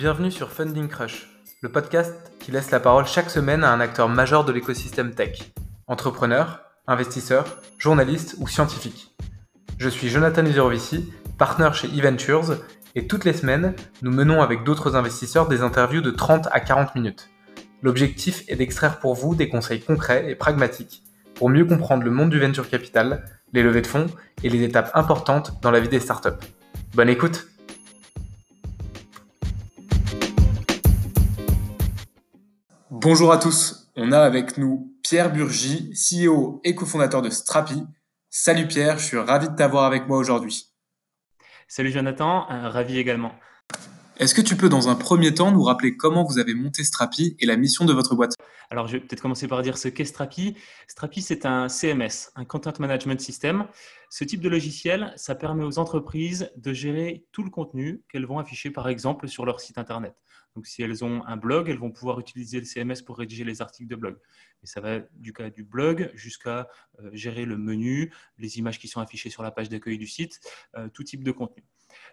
Bienvenue sur Funding Crush, le podcast qui laisse la parole chaque semaine à un acteur majeur de l'écosystème tech. Entrepreneur, investisseur, journaliste ou scientifique. Je suis Jonathan Uzerovici, partenaire chez eVentures, et toutes les semaines, nous menons avec d'autres investisseurs des interviews de 30 à 40 minutes. L'objectif est d'extraire pour vous des conseils concrets et pragmatiques pour mieux comprendre le monde du venture capital, les levées de fonds et les étapes importantes dans la vie des startups. Bonne écoute Bonjour à tous, on a avec nous Pierre Burgy, CEO et cofondateur de Strapi. Salut Pierre, je suis ravi de t'avoir avec moi aujourd'hui. Salut Jonathan, euh, ravi également. Est-ce que tu peux, dans un premier temps, nous rappeler comment vous avez monté Strapi et la mission de votre boîte? Alors, je vais peut-être commencer par dire ce qu'est Strapi. Strapi, c'est un CMS, un Content Management System. Ce type de logiciel, ça permet aux entreprises de gérer tout le contenu qu'elles vont afficher, par exemple, sur leur site Internet. Donc, si elles ont un blog, elles vont pouvoir utiliser le CMS pour rédiger les articles de blog. Et ça va du cas du blog jusqu'à euh, gérer le menu, les images qui sont affichées sur la page d'accueil du site, euh, tout type de contenu.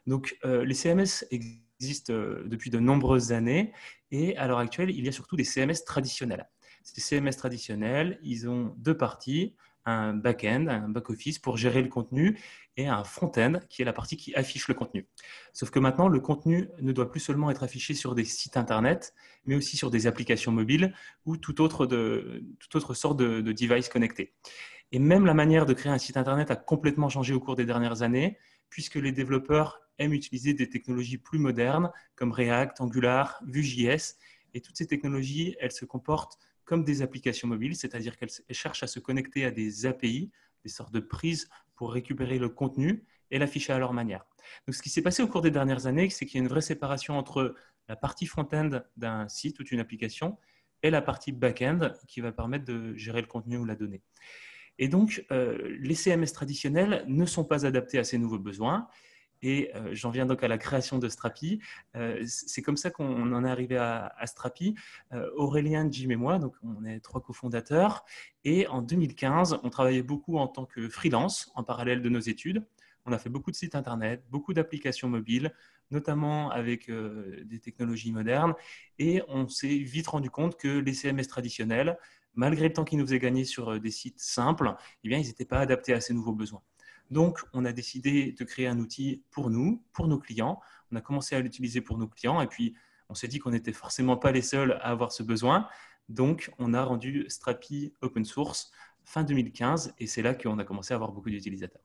Donc, euh, les CMS existent existe depuis de nombreuses années. Et à l'heure actuelle, il y a surtout des CMS traditionnels. Ces CMS traditionnels, ils ont deux parties, un back-end, un back-office pour gérer le contenu et un front-end qui est la partie qui affiche le contenu. Sauf que maintenant, le contenu ne doit plus seulement être affiché sur des sites Internet, mais aussi sur des applications mobiles ou toute autre, de, sorte de, de device connecté. Et même la manière de créer un site Internet a complètement changé au cours des dernières années, puisque les développeurs aiment utiliser des technologies plus modernes comme React, Angular, Vue.js. Et toutes ces technologies, elles se comportent comme des applications mobiles, c'est-à-dire qu'elles cherchent à se connecter à des API, des sortes de prises pour récupérer le contenu et l'afficher à leur manière. Donc, ce qui s'est passé au cours des dernières années, c'est qu'il y a une vraie séparation entre la partie front-end d'un site ou d'une application et la partie back-end qui va permettre de gérer le contenu ou la donnée. Et donc, euh, les CMS traditionnels ne sont pas adaptés à ces nouveaux besoins et euh, j'en viens donc à la création de Strapi. Euh, c'est comme ça qu'on en est arrivé à, Strapi. Euh, Aurélien, Jim et moi, donc on est trois cofondateurs. Et en 2015, on travaillait beaucoup en tant que freelance en parallèle de nos études. On a fait beaucoup de sites internet, beaucoup d'applications mobiles, notamment avec des technologies modernes. Et on s'est vite rendu compte que les CMS traditionnels, malgré le temps qu'ils nous faisaient gagner sur des sites simples, eh bien, ils n'étaient pas adaptés à ces nouveaux besoins. Donc, on a décidé de créer un outil pour nous, pour nos clients. On a commencé à l'utiliser pour nos clients et puis on s'est dit qu'on n'était forcément pas les seuls à avoir ce besoin. Donc, on a rendu Strapi open source fin 2015 et c'est là qu'on a commencé à avoir beaucoup d'utilisateurs.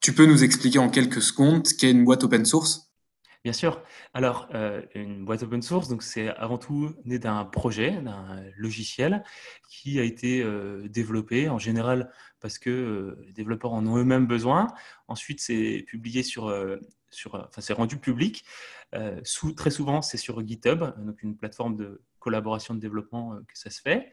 Tu peux nous expliquer en quelques secondes qu'est une boîte open source? Bien sûr. Alors, euh, une boîte open source, donc c'est avant tout né d'un projet, d'un logiciel qui a été euh, développé en général parce que euh, les développeurs en ont eux-mêmes besoin. Ensuite, c'est publié sur, sur, enfin, c'est rendu public. Sous, très souvent, c'est sur GitHub, donc une plateforme de collaboration de développement que ça se fait.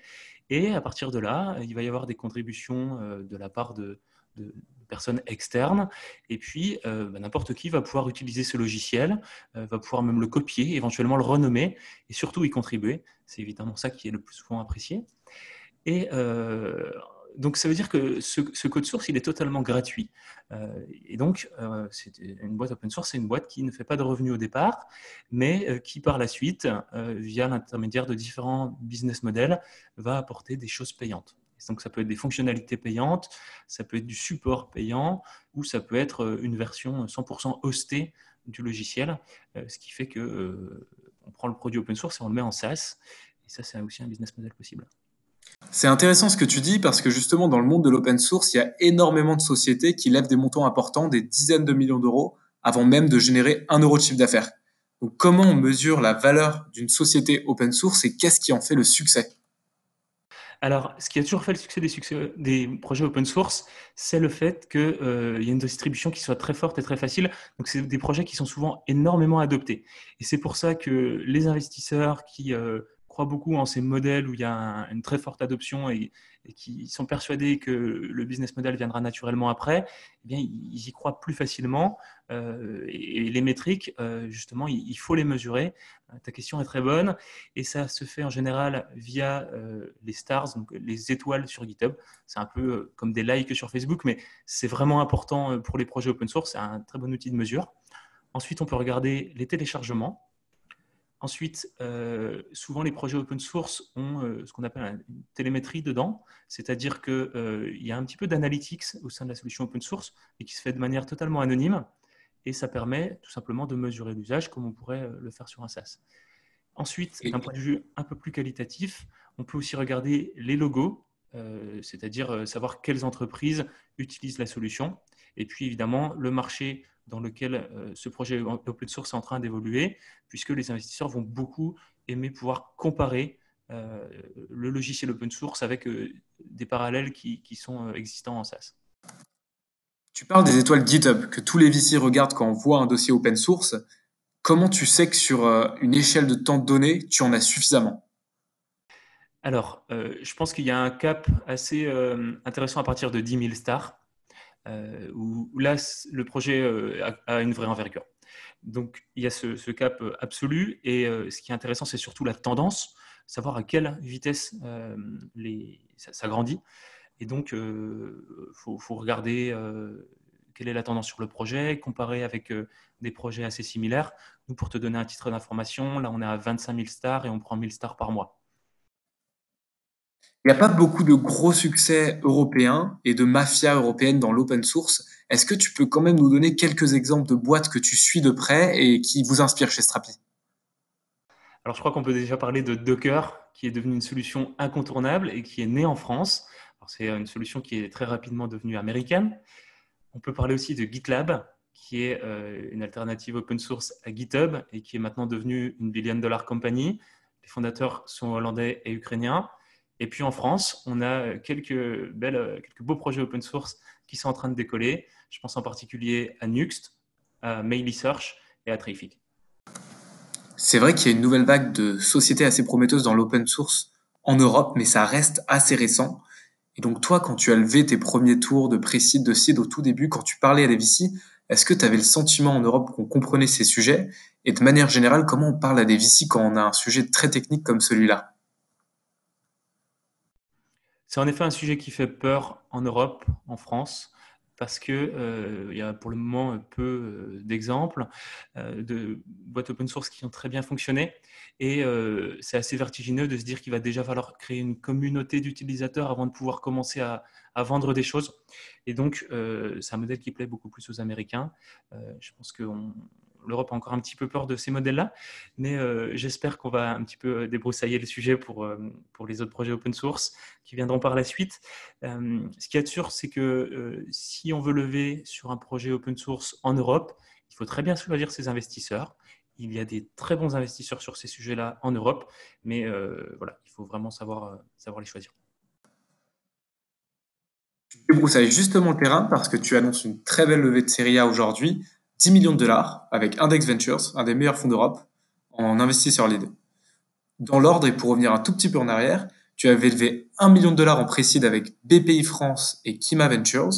Et à partir de là, il va y avoir des contributions de la part de, de personnes externes. Et puis, euh, bah, n'importe qui va pouvoir utiliser ce logiciel, euh, va pouvoir même le copier, éventuellement le renommer et surtout y contribuer. C'est évidemment ça qui est le plus souvent apprécié. Et euh, donc, ça veut dire que ce, code source, il est totalement gratuit. et donc, c'est une boîte open source, c'est une boîte qui ne fait pas de revenus au départ, mais qui par la suite, via l'intermédiaire de différents business models, va apporter des choses payantes. Donc, ça peut être des fonctionnalités payantes, ça peut être du support payant, ou ça peut être euh, une version 100% hostée du logiciel, euh, ce qui fait que euh, on prend le produit open source et on le met en SaaS. Et ça, c'est aussi un business model possible. C'est intéressant ce que tu dis parce que justement, dans le monde de l'open source, il y a énormément de sociétés qui lèvent des montants importants, des dizaines de millions d'euros, avant même de générer un euro de chiffre d'affaires. Donc, comment on mesure la valeur d'une société open source et qu'est-ce qui en fait le succès? Alors, ce qui a toujours fait le succès des, succès, des projets open source, c'est le fait qu'il euh, y a une distribution qui soit très forte et très facile. Donc, c'est des projets qui sont souvent énormément adoptés. Et c'est pour ça que les investisseurs qui euh, croient beaucoup en ces modèles où il y a une très forte adoption et, qui sont persuadés que le business model viendra naturellement après, eh bien, ils y croient plus facilement. Euh, et, les métriques, euh, justement, il, faut les mesurer. Euh, ta question est très bonne et ça se fait en général via les stars, donc les étoiles sur GitHub. C'est un peu comme des likes sur Facebook, mais c'est vraiment important pour les projets open source. C'est un très bon outil de mesure. Ensuite, on peut regarder les téléchargements. Ensuite, euh, souvent les projets open source ont euh, ce qu'on appelle une télémétrie dedans, c'est-à-dire qu'il euh, y a un petit peu d'analytics au sein de la solution open source et qui se fait de manière totalement anonyme et ça permet tout simplement de mesurer l'usage comme on pourrait le faire sur un SaaS. Ensuite, d'un point de vue un peu plus qualitatif, on peut aussi regarder les logos, c'est-à-dire savoir quelles entreprises utilisent la solution. Et puis évidemment, le marché dans lequel euh, ce projet open source est en train d'évoluer, puisque les investisseurs vont beaucoup aimer pouvoir comparer euh, le logiciel open source avec euh, des parallèles qui, sont existants en SaaS. Tu parles des étoiles GitHub que tous les VC regardent quand on voit un dossier open source. Comment tu sais que sur une échelle de temps donné, tu en as suffisamment? Alors, je pense qu'il y a un cap assez intéressant à partir de 10 000 stars. Euh, où, là, le projet euh, a, une vraie envergure. Donc, il y a ce, cap euh, absolu. Et ce qui est intéressant, c'est surtout la tendance, savoir à quelle vitesse ça, grandit. Et donc, il faut, regarder quelle est la tendance sur le projet, comparer avec des projets assez similaires. Nous, pour te donner un titre d'information, là, on est à 25 000 stars et on prend 1000 stars par mois. Il n'y a pas beaucoup de gros succès européens et de mafia européenne dans l'open source. Est-ce que tu peux quand même nous donner quelques exemples de boîtes que tu suis de près et qui vous inspirent chez Strapi? Alors, je crois qu'on peut déjà parler de Docker, qui est devenu une solution incontournable et qui est née en France. C'est une solution qui est très rapidement devenue américaine. On peut parler aussi de GitLab, qui est euh, une alternative open source à GitHub et qui est maintenant devenue une billion dollar company. Les fondateurs sont hollandais et ukrainiens. Et puis en France, on a quelques, quelques beaux projets open source qui sont en train de décoller. Je pense en particulier à Nuxt, à Mail Search et à Traffic. C'est vrai qu'il y a une nouvelle vague de sociétés assez prometteuses dans l'open source en Europe, mais ça reste assez récent. Et donc toi, quand tu as levé tes premiers tours de pré de seed au tout début, quand tu parlais à des VC, est-ce que tu avais le sentiment en Europe qu'on comprenait ces sujets? Et de manière générale, comment on parle à des VC quand on a un sujet très technique comme celui-là? C'est en effet un sujet qui fait peur en Europe, en France, parce qu'il euh, y a pour le moment peu euh, d'exemples euh, de boîtes open source qui ont très bien fonctionné. Et c'est assez vertigineux de se dire qu'il va déjà falloir créer une communauté d'utilisateurs avant de pouvoir commencer à, à, vendre des choses. Et donc, c'est un modèle qui plaît beaucoup plus aux Américains. je pense qu'on l'Europe a encore un petit peu peur de ces modèles-là, mais euh, j'espère qu'on va un petit peu euh, débroussailler le sujet pour, euh, pour les autres projets open source qui viendront par la suite. ce qui est sûr, c'est que si on veut lever sur un projet open source en Europe, il faut très bien choisir ses investisseurs. Il y a des très bons investisseurs sur ces sujets-là en Europe, mais voilà, il faut vraiment savoir, savoir les choisir. Tu débroussailles justement le terrain parce que tu annonces une très belle levée de série A aujourd'hui 10 millions de dollars avec Index Ventures, un des meilleurs fonds d'Europe, en investisseur lead. Dans l'ordre, et pour revenir un tout petit peu en arrière, tu avais levé 1 million de dollars en précide avec BPI France et Kima Ventures,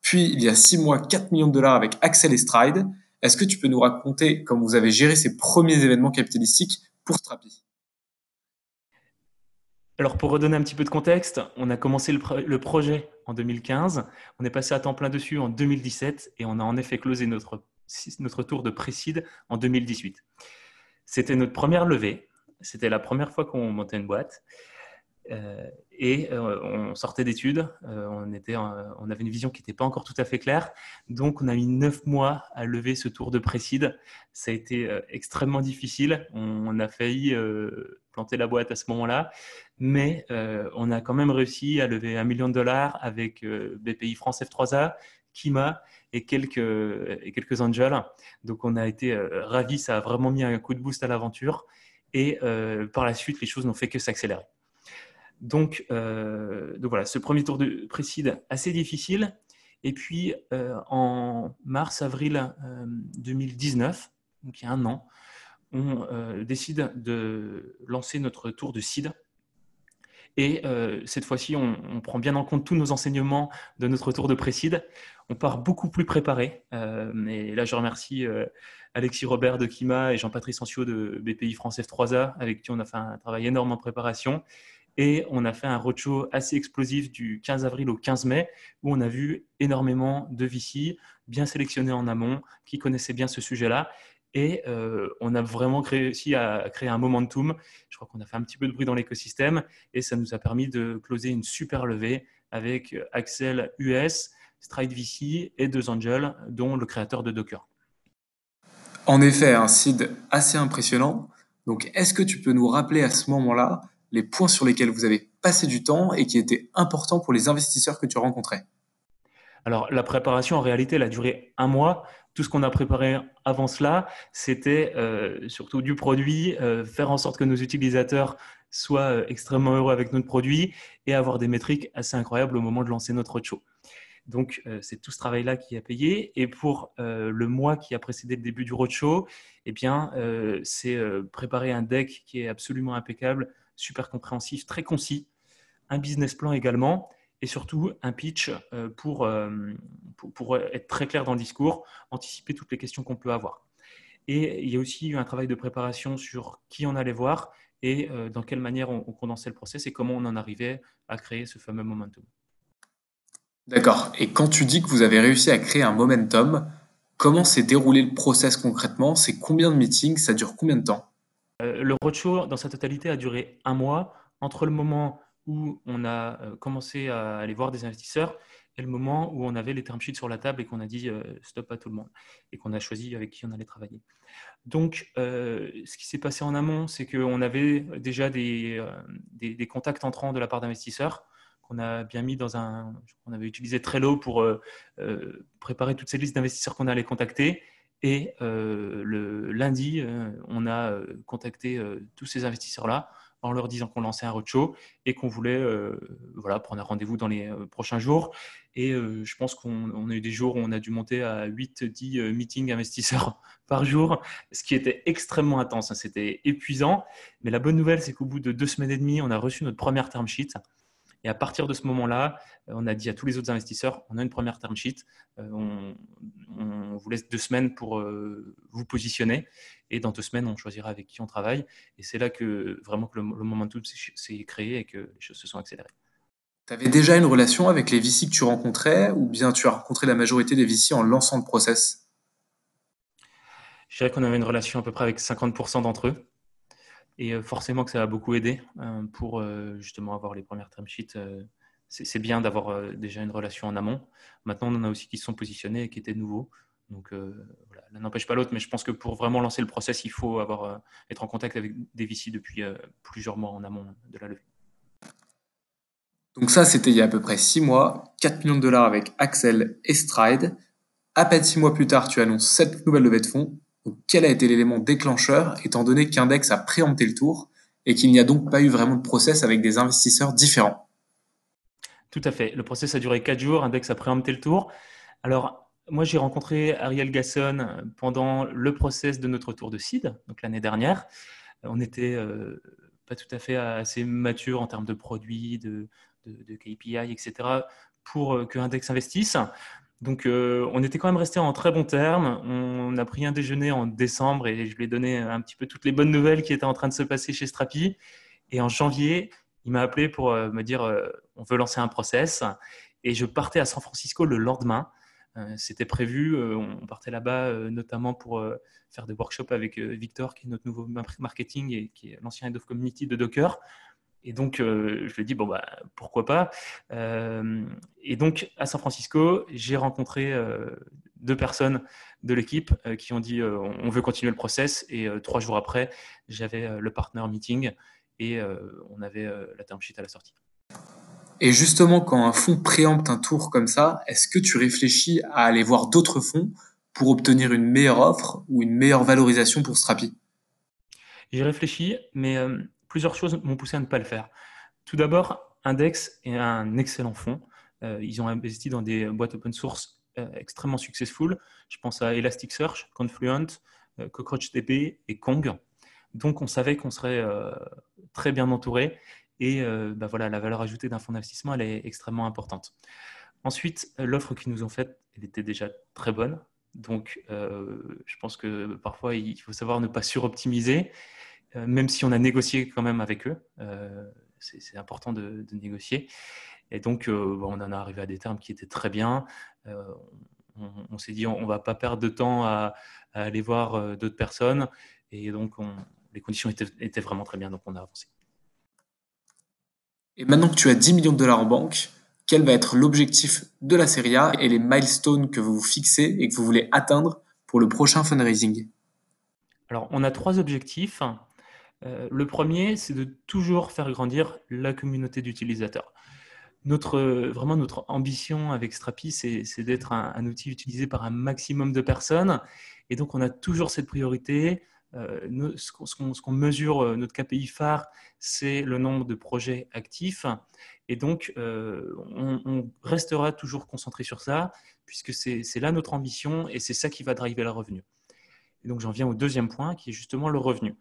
puis il y a 6 mois 4 millions de dollars avec Axel et Stride. Est-ce que tu peux nous raconter comment vous avez géré ces premiers événements capitalistiques pour Strapi alors pour redonner un petit peu de contexte, on a commencé le, projet en 2015, on est passé à temps plein dessus en 2017 et on a en effet closé notre notre tour de précide en 2018. C'était notre première levée. C'était la première fois qu'on montait une boîte. Euh, et euh, on sortait d'études, euh, on, avait une vision qui n'était pas encore tout à fait claire. Donc, on a mis neuf mois à lever ce tour de précide. Ça a été extrêmement difficile. On, a failli planter la boîte à ce moment-là, mais on a quand même réussi à lever un million de dollars avec BPI France F3A, Kima et quelques, et quelques angels. Donc on a été euh, ravis, ça a vraiment mis un coup de boost à l'aventure. Et euh, par la suite, les choses n'ont fait que s'accélérer. Donc, euh, donc, voilà, ce premier tour de précide assez difficile. Et puis en mars-avril 2019, donc il y a un an, on décide de lancer notre tour de seed et euh, cette fois-ci, on, prend bien en compte tous nos enseignements de notre tour de précide. On part beaucoup plus préparé. Euh, et là, je remercie euh, Alexis Robert de Kima et Jean-Patrice Ancio de BPI France F3A, avec qui on a fait un travail énorme en préparation. Et on a fait un roadshow assez explosif du 15 avril au 15 mai, où on a vu énormément de VC bien sélectionnés en amont, qui connaissaient bien ce sujet-là. Et on a vraiment réussi à créer un momentum. Je crois qu'on a fait un petit peu de bruit dans l'écosystème et ça nous a permis de closer une super levée avec Axel US, Stride VC et deux angels, dont le créateur de Docker. En effet, un seed assez impressionnant. Donc, est-ce que tu peux nous rappeler à ce moment-là les points sur lesquels vous avez passé du temps et qui étaient importants pour les investisseurs que tu rencontrais Alors, la préparation, en réalité, elle a duré un mois. Tout ce qu'on a préparé avant cela, c'était euh, surtout du produit, euh, faire en sorte que nos utilisateurs soient euh, extrêmement heureux avec notre produit et avoir des métriques assez incroyables au moment de lancer notre roadshow. Donc, c'est tout ce travail-là qui a payé. Et pour le mois qui a précédé le début du roadshow, eh bien, c'est préparer un deck qui est absolument impeccable, super compréhensif, très concis, un business plan également, et surtout un pitch euh, pour, euh, pour, pour, être très clair dans le discours, anticiper toutes les questions qu'on peut avoir. Et il y a aussi eu un travail de préparation sur qui on allait voir et euh, dans quelle manière on, condensait le process et comment on en arrivait à créer ce fameux momentum. D'accord. Et quand tu dis que vous avez réussi à créer un momentum, comment s'est déroulé le process concrètement? C'est combien de meetings? Ça dure combien de temps? Le roadshow, dans sa totalité, a duré un mois. Entre le moment où on a euh, commencé à aller voir des investisseurs et le moment où on avait les term sheets sur la table et qu'on a dit euh, stop à tout le monde et qu'on a choisi avec qui on allait travailler. Donc, euh, ce qui s'est passé en amont, c'est qu'on avait déjà des, contacts entrants de la part d'investisseurs qu'on a bien mis dans un. On avait utilisé Trello pour préparer toutes ces listes d'investisseurs qu'on allait contacter. Et le lundi, on a contacté tous ces investisseurs-là en leur disant qu'on lançait un roadshow et qu'on voulait euh, voilà, prendre un rendez-vous dans les euh, prochains jours. Et euh, je pense qu'on a eu des jours où on a dû monter à 8-10 meetings investisseurs par jour, ce qui était extrêmement intense. Hein. C'était épuisant. Mais la bonne nouvelle, c'est qu'au bout de deux semaines et demie, on a reçu notre première term sheet. Et à partir de ce moment-là, euh, on a dit à tous les autres investisseurs, on a une première term sheet, euh, on, vous laisse deux semaines pour euh, vous positionner, et dans deux semaines, on choisira avec qui on travaille. Et c'est là que vraiment que le, le momentum s'est créé et que les choses se sont accélérées. Tu avais déjà une relation avec les VC que tu rencontrais, ou bien tu as rencontré la majorité des VC en lançant le process? Je dirais qu'on avait une relation à peu près avec 50% d'entre eux. Et euh, forcément que ça a beaucoup aidé euh, pour euh, justement avoir les premières term sheets. c'est bien d'avoir déjà une relation en amont. Maintenant, on en a aussi qui se sont positionnés et qui étaient nouveaux. Donc, voilà, l'un n'empêche pas l'autre, mais je pense que pour vraiment lancer le process, il faut avoir, être en contact avec des VC depuis plusieurs mois en amont de la levée. Donc ça, c'était il y a à peu près six mois, 4 millions de dollars avec Axel et Stride. À peine six mois plus tard, tu annonces cette nouvelle levée de fonds quel a été l'élément déclencheur, étant donné qu'Index a préempté le tour et qu'il n'y a donc pas eu vraiment de process avec des investisseurs différents? Tout à fait. Le process a duré quatre jours. Index a préempté le tour. Alors, moi, j'ai rencontré Ariel Gasson pendant le process de notre tour de seed, donc l'année dernière. On n'était euh, pas tout à fait assez mature en termes de produits, de, de KPI, etc., pour euh, que Index investisse. Donc, euh, on était quand même resté en très bons termes. On a pris un déjeuner en décembre et je lui ai donné un petit peu toutes les bonnes nouvelles qui étaient en train de se passer chez Strapi. Et en janvier, il m'a appelé pour euh, me dire euh, on veut lancer un process. Et je partais à San Francisco le lendemain. C'était prévu. on partait là-bas notamment pour faire des workshops avec Victor, qui est notre nouveau marketing et qui est l'ancien head of community de Docker. Et donc, euh, je lui ai dit, bon, bah, pourquoi pas. Euh, et donc, à San Francisco, j'ai rencontré euh, deux personnes de l'équipe qui ont dit, on veut continuer le process. Et trois jours après, j'avais le partner meeting et on avait la term sheet à la sortie. Et justement, quand un fonds préempte un tour comme ça, est-ce que tu réfléchis à aller voir d'autres fonds pour obtenir une meilleure offre ou une meilleure valorisation pour Strapi? J'ai réfléchi, mais plusieurs choses m'ont poussé à ne pas le faire. Tout d'abord, Index est un excellent fonds. Euh, ils ont investi dans des boîtes open source euh, extrêmement successful. Je pense à Elasticsearch, Confluent, euh, CockroachDB et Kong. Donc, on savait qu'on serait très bien entouré. Et bah voilà, la valeur ajoutée d'un fonds d'investissement, elle est extrêmement importante. Ensuite, l'offre qu'ils nous ont faite, elle était déjà très bonne. Donc, je pense que parfois, il faut savoir ne pas suroptimiser. Euh, même si on a négocié quand même avec eux. Euh, c'est important de, négocier. Et donc, euh, on en est arrivé à des termes qui étaient très bien. on, s'est dit on ne va pas perdre de temps à, aller voir d'autres personnes. Et donc, les conditions étaient, étaient, vraiment très bien, donc on a avancé. Et maintenant que tu as 10 millions de dollars en banque, quel va être l'objectif de la série A et les milestones que vous vous fixez et que vous voulez atteindre pour le prochain fundraising? Alors, on a trois objectifs. Euh, le premier, c'est de toujours faire grandir la communauté d'utilisateurs. Notre, vraiment, notre ambition avec Strapi, c'est d'être un, outil utilisé par un maximum de personnes. Et donc, on a toujours cette priorité euh, ce qu'on mesure, euh, notre KPI phare, c'est le nombre de projets actifs. Et donc, euh, on, restera toujours concentré sur ça, puisque c'est là notre ambition et c'est ça qui va driver le revenu. Et donc, j'en viens au deuxième point, qui est justement le revenu.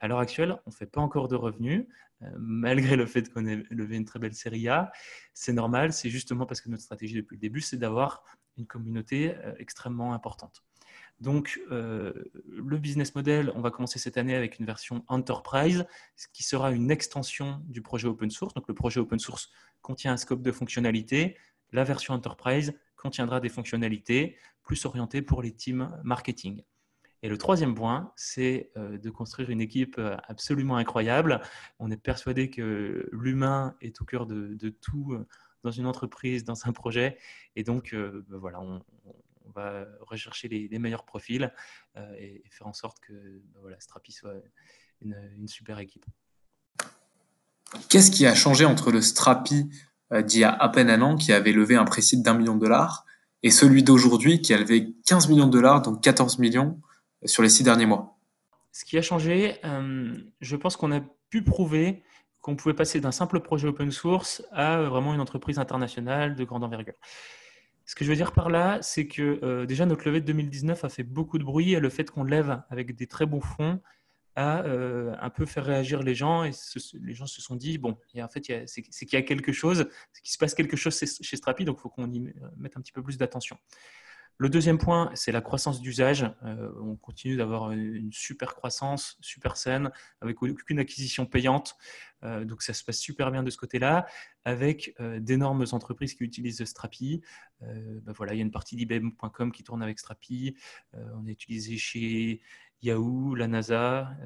À l'heure actuelle, on ne fait pas encore de revenus, malgré le fait qu'on ait levé une très belle série A. C'est normal, c'est justement parce que notre stratégie depuis le début, c'est d'avoir une communauté extrêmement importante. Donc, euh, le business model, on va commencer cette année avec une version Enterprise, ce qui sera une extension du projet open source. Donc, le projet open source contient un scope de fonctionnalités. La version Enterprise contiendra des fonctionnalités plus orientées pour les teams marketing. Et le troisième point, c'est euh, de construire une équipe euh, absolument incroyable. On est persuadé que l'humain est au cœur de, tout dans une entreprise, dans un projet. Et donc, ben voilà, on, va rechercher les, meilleurs profils euh, et, faire en sorte que bah voilà, Strapi soit une, super équipe. Qu'est-ce qui a changé entre le Strapi euh, d'il y a à peine un an, qui avait levé un précise d'un million de dollars, et celui d'aujourd'hui, qui a levé 15 millions de dollars, donc 14 millions euh, sur les six derniers mois Ce qui a changé, je pense qu'on a pu prouver qu'on pouvait passer d'un simple projet open source à vraiment une entreprise internationale de grande envergure. Ce que je veux dire par là, c'est que euh, déjà notre levée de 2019 a fait beaucoup de bruit et le fait qu'on lève avec des très bons fonds a euh, un peu fait réagir les gens et les gens se sont dit bon, en fait, c'est qu'il y a quelque chose, qu'il se passe quelque chose chez Strapi, donc il faut qu'on y mette un petit peu plus d'attention. Le deuxième point, c'est la croissance d'usage. Euh, on continue d'avoir une super croissance, super saine, avec aucune acquisition payante. Euh, donc ça se passe super bien de ce côté-là, avec euh, d'énormes entreprises qui utilisent Strapi. Ben voilà, il y a une partie d'IBM.com qui tourne avec Strapi. on est utilisé chez Yahoo, la NASA.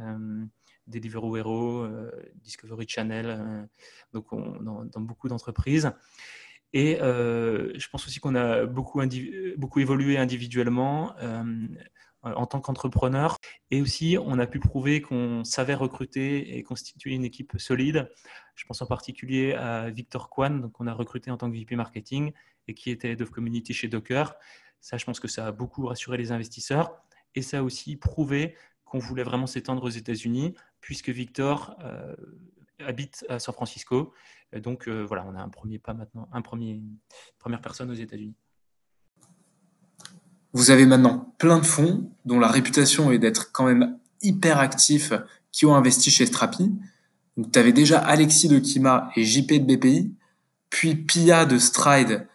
Deliveroo Hero, Discovery Channel, donc dans, beaucoup d'entreprises. Et je pense aussi qu'on a beaucoup, beaucoup évolué individuellement euh, en tant qu'entrepreneur. Et aussi, on a pu prouver qu'on savait recruter et constituer une équipe solide. Je pense en particulier à Victor Kwan, qu'on a recruté en tant que VP Marketing et qui était Head of Community chez Docker. Ça, je pense que ça a beaucoup rassuré les investisseurs. Et ça a aussi prouvé qu'on voulait vraiment s'étendre aux États-Unis, puisque Victor euh, habite à San Francisco. donc euh, voilà, on a un premier pas maintenant, un premier, une première personne aux États-Unis. Vous avez maintenant plein de fonds dont la réputation est d'être quand même hyper actifs qui ont investi chez Strapi. tu avais déjà Alexis de Kima et JP de BPI, puis Pia de Stride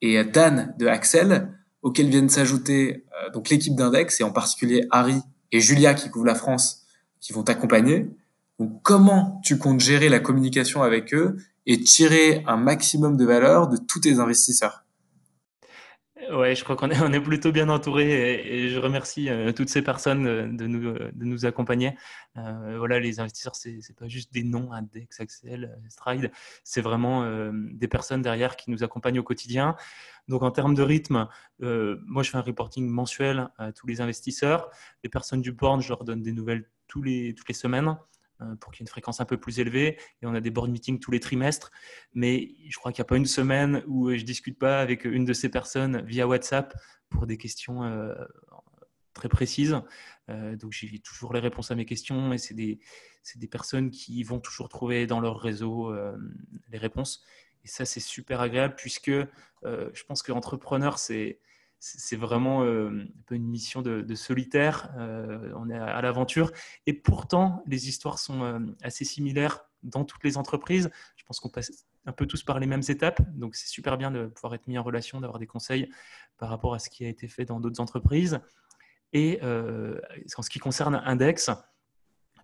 et Dan de Axel, auxquels viennent s'ajouter euh, donc l'équipe d'Index et en particulier Harry et Julia qui couvrent la France qui vont t'accompagner. Donc, comment tu comptes gérer la communication avec eux et tirer un maximum de valeur de tous tes investisseurs? Ouais, je crois qu'on est, plutôt bien entouré et, je remercie euh, toutes ces personnes de nous, de nous accompagner. Euh, voilà, les investisseurs, c'est n'est pas juste des noms, Index, Axel, Stride, c'est vraiment euh, des personnes derrière qui nous accompagnent au quotidien. Donc en termes de rythme, moi je fais un reporting mensuel à tous les investisseurs. Les personnes du board, je leur donne des nouvelles toutes les semaines. Euh, pour qu'il y ait une fréquence un peu plus élevée. Et on a des board meetings tous les trimestres. Mais je crois qu'il n'y a pas une semaine où je ne discute pas avec une de ces personnes via WhatsApp pour des questions euh, très précises. Euh, donc j'ai toujours les réponses à mes questions et c'est des, des, personnes qui vont toujours trouver dans leur réseau les réponses. Et ça, c'est super agréable puisque je pense qu'entrepreneur, c'est c'est vraiment euh, un peu une mission de, solitaire. Euh, on est à, l'aventure. Et pourtant, les histoires sont euh, assez similaires dans toutes les entreprises. Je pense qu'on passe un peu tous par les mêmes étapes. Donc, c'est super bien de pouvoir être mis en relation, d'avoir des conseils par rapport à ce qui a été fait dans d'autres entreprises. Et en ce qui concerne Index,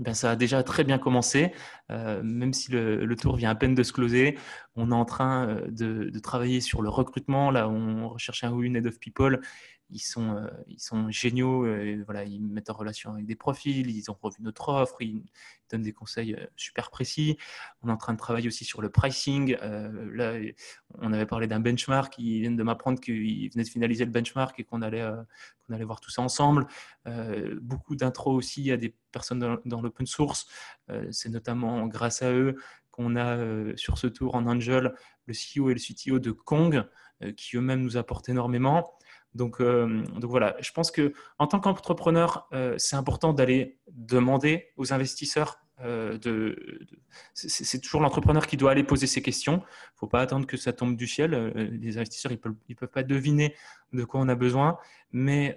ben, ça a déjà très bien commencé, euh, même si le, tour vient à peine de se closer. On est en train euh, de, travailler sur le recrutement. Là, on recherche un ou une head of people ils sont, ils sont géniaux. voilà, ils mettent en relation avec des profils, ils ont revu notre offre, ils donnent des conseils super précis. On est en train de travailler aussi sur le pricing. là, on avait parlé d'un benchmark. Ils viennent de m'apprendre qu'ils venaient de finaliser le benchmark et qu'on allait, qu'on allait voir tout ça ensemble. beaucoup d'intros aussi à des personnes dans, dans l'open source. C'est notamment grâce à eux qu'on a sur ce tour en Angel le CEO et le CTO de Kong, qui eux-mêmes nous apportent énormément. Donc, donc voilà, je pense que en tant qu'entrepreneur, c'est important d'aller demander aux investisseurs. de, c'est toujours l'entrepreneur qui doit aller poser ses questions. Il ne faut pas attendre que ça tombe du ciel. Les investisseurs, ils ne peuvent, pas deviner de quoi on a besoin. Mais,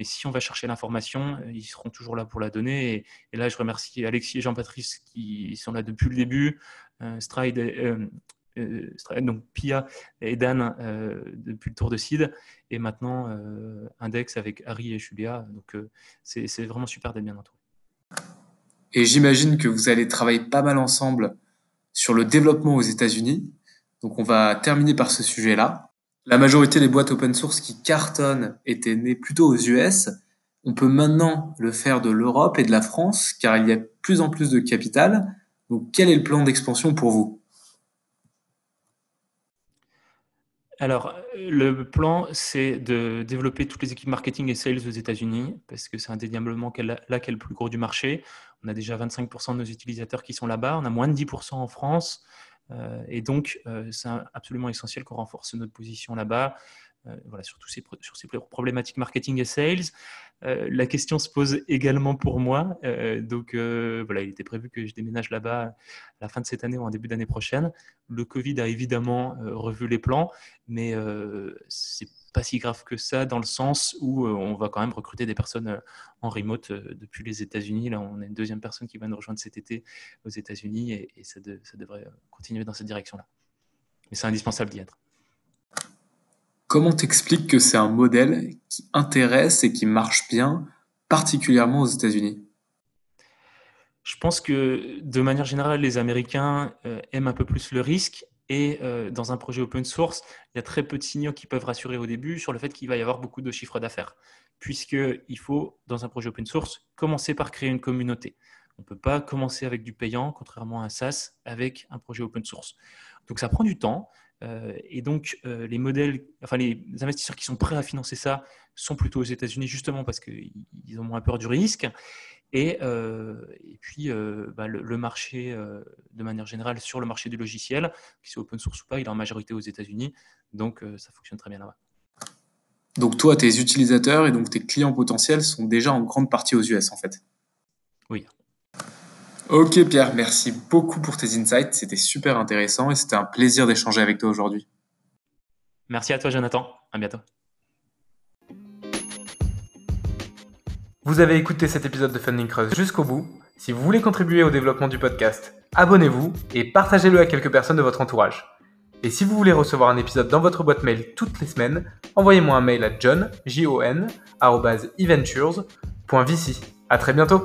si on va chercher l'information, ils seront toujours là pour la donner. Et, et là, je remercie Alexis et Jean-Patrice qui sont là depuis le début. Stride, euh, donc Pia et Dan euh, depuis le tour de Sid et maintenant euh, Index avec Harry et Julia. Donc c'est vraiment super d'être bien entouré. Et j'imagine que vous allez travailler pas mal ensemble sur le développement aux États-Unis. Donc on va terminer par ce sujet-là. La majorité des boîtes open source qui cartonnent étaient nées plutôt aux US. On peut maintenant le faire de l'Europe et de la France car il y a de plus en plus de capital. Donc quel est le plan d'expansion pour vous? Alors, le plan, c'est de développer toutes les équipes marketing et sales aux États-Unis, parce que c'est indéniablement là qu'est le plus gros du marché. On a déjà 25% de nos utilisateurs qui sont là-bas, on a moins de 10% en France, euh, et donc euh, c'est absolument essentiel qu'on renforce notre position là-bas. Euh, sur, sur ces problématiques marketing et sales. Euh, la question se pose également pour moi. Euh, donc il était prévu que je déménage là-bas à la fin de cette année ou en début d'année prochaine. Le Covid a évidemment revu les plans, mais c'est pas si grave que ça dans le sens où on va quand même recruter des personnes en remote depuis les États-Unis. Là, on a une deuxième personne qui va nous rejoindre cet été aux États-Unis et, ça, ça devrait continuer dans cette direction-là. Mais c'est indispensable d'y être. Comment t'expliques que c'est un modèle qui intéresse et qui marche bien, particulièrement aux États-Unis? Je pense que de manière générale, les Américains euh, aiment un peu plus le risque et euh, dans un projet open source, il y a très peu de signaux qui peuvent rassurer au début sur le fait qu'il va y avoir beaucoup de chiffres d'affaires, puisqu'il faut, dans un projet open source, commencer par créer une communauté. On ne peut pas commencer avec du payant, contrairement à un SaaS, avec un projet open source. Donc ça prend du temps. Euh, et donc, euh, les modèles, enfin, les investisseurs qui sont prêts à financer ça sont plutôt aux États-Unis, justement parce qu'ils ont moins peur du risque. Et, euh, et puis, bah, le, marché, de manière générale, sur le marché du logiciel, qu'il soit open source ou pas, il est en majorité aux États-Unis. Donc, ça fonctionne très bien là-bas. Donc, toi, tes utilisateurs et donc tes clients potentiels sont déjà en grande partie aux US, en fait? Oui. Ok Pierre, merci beaucoup pour tes insights, c'était super intéressant et c'était un plaisir d'échanger avec toi aujourd'hui. Merci à toi Jonathan, à bientôt. Vous avez écouté cet épisode de Funding Cross jusqu'au bout. Si vous voulez contribuer au développement du podcast, abonnez-vous et partagez-le à quelques personnes de votre entourage. Et si vous voulez recevoir un épisode dans votre boîte mail toutes les semaines, envoyez-moi un mail à john, j -O -N, À très bientôt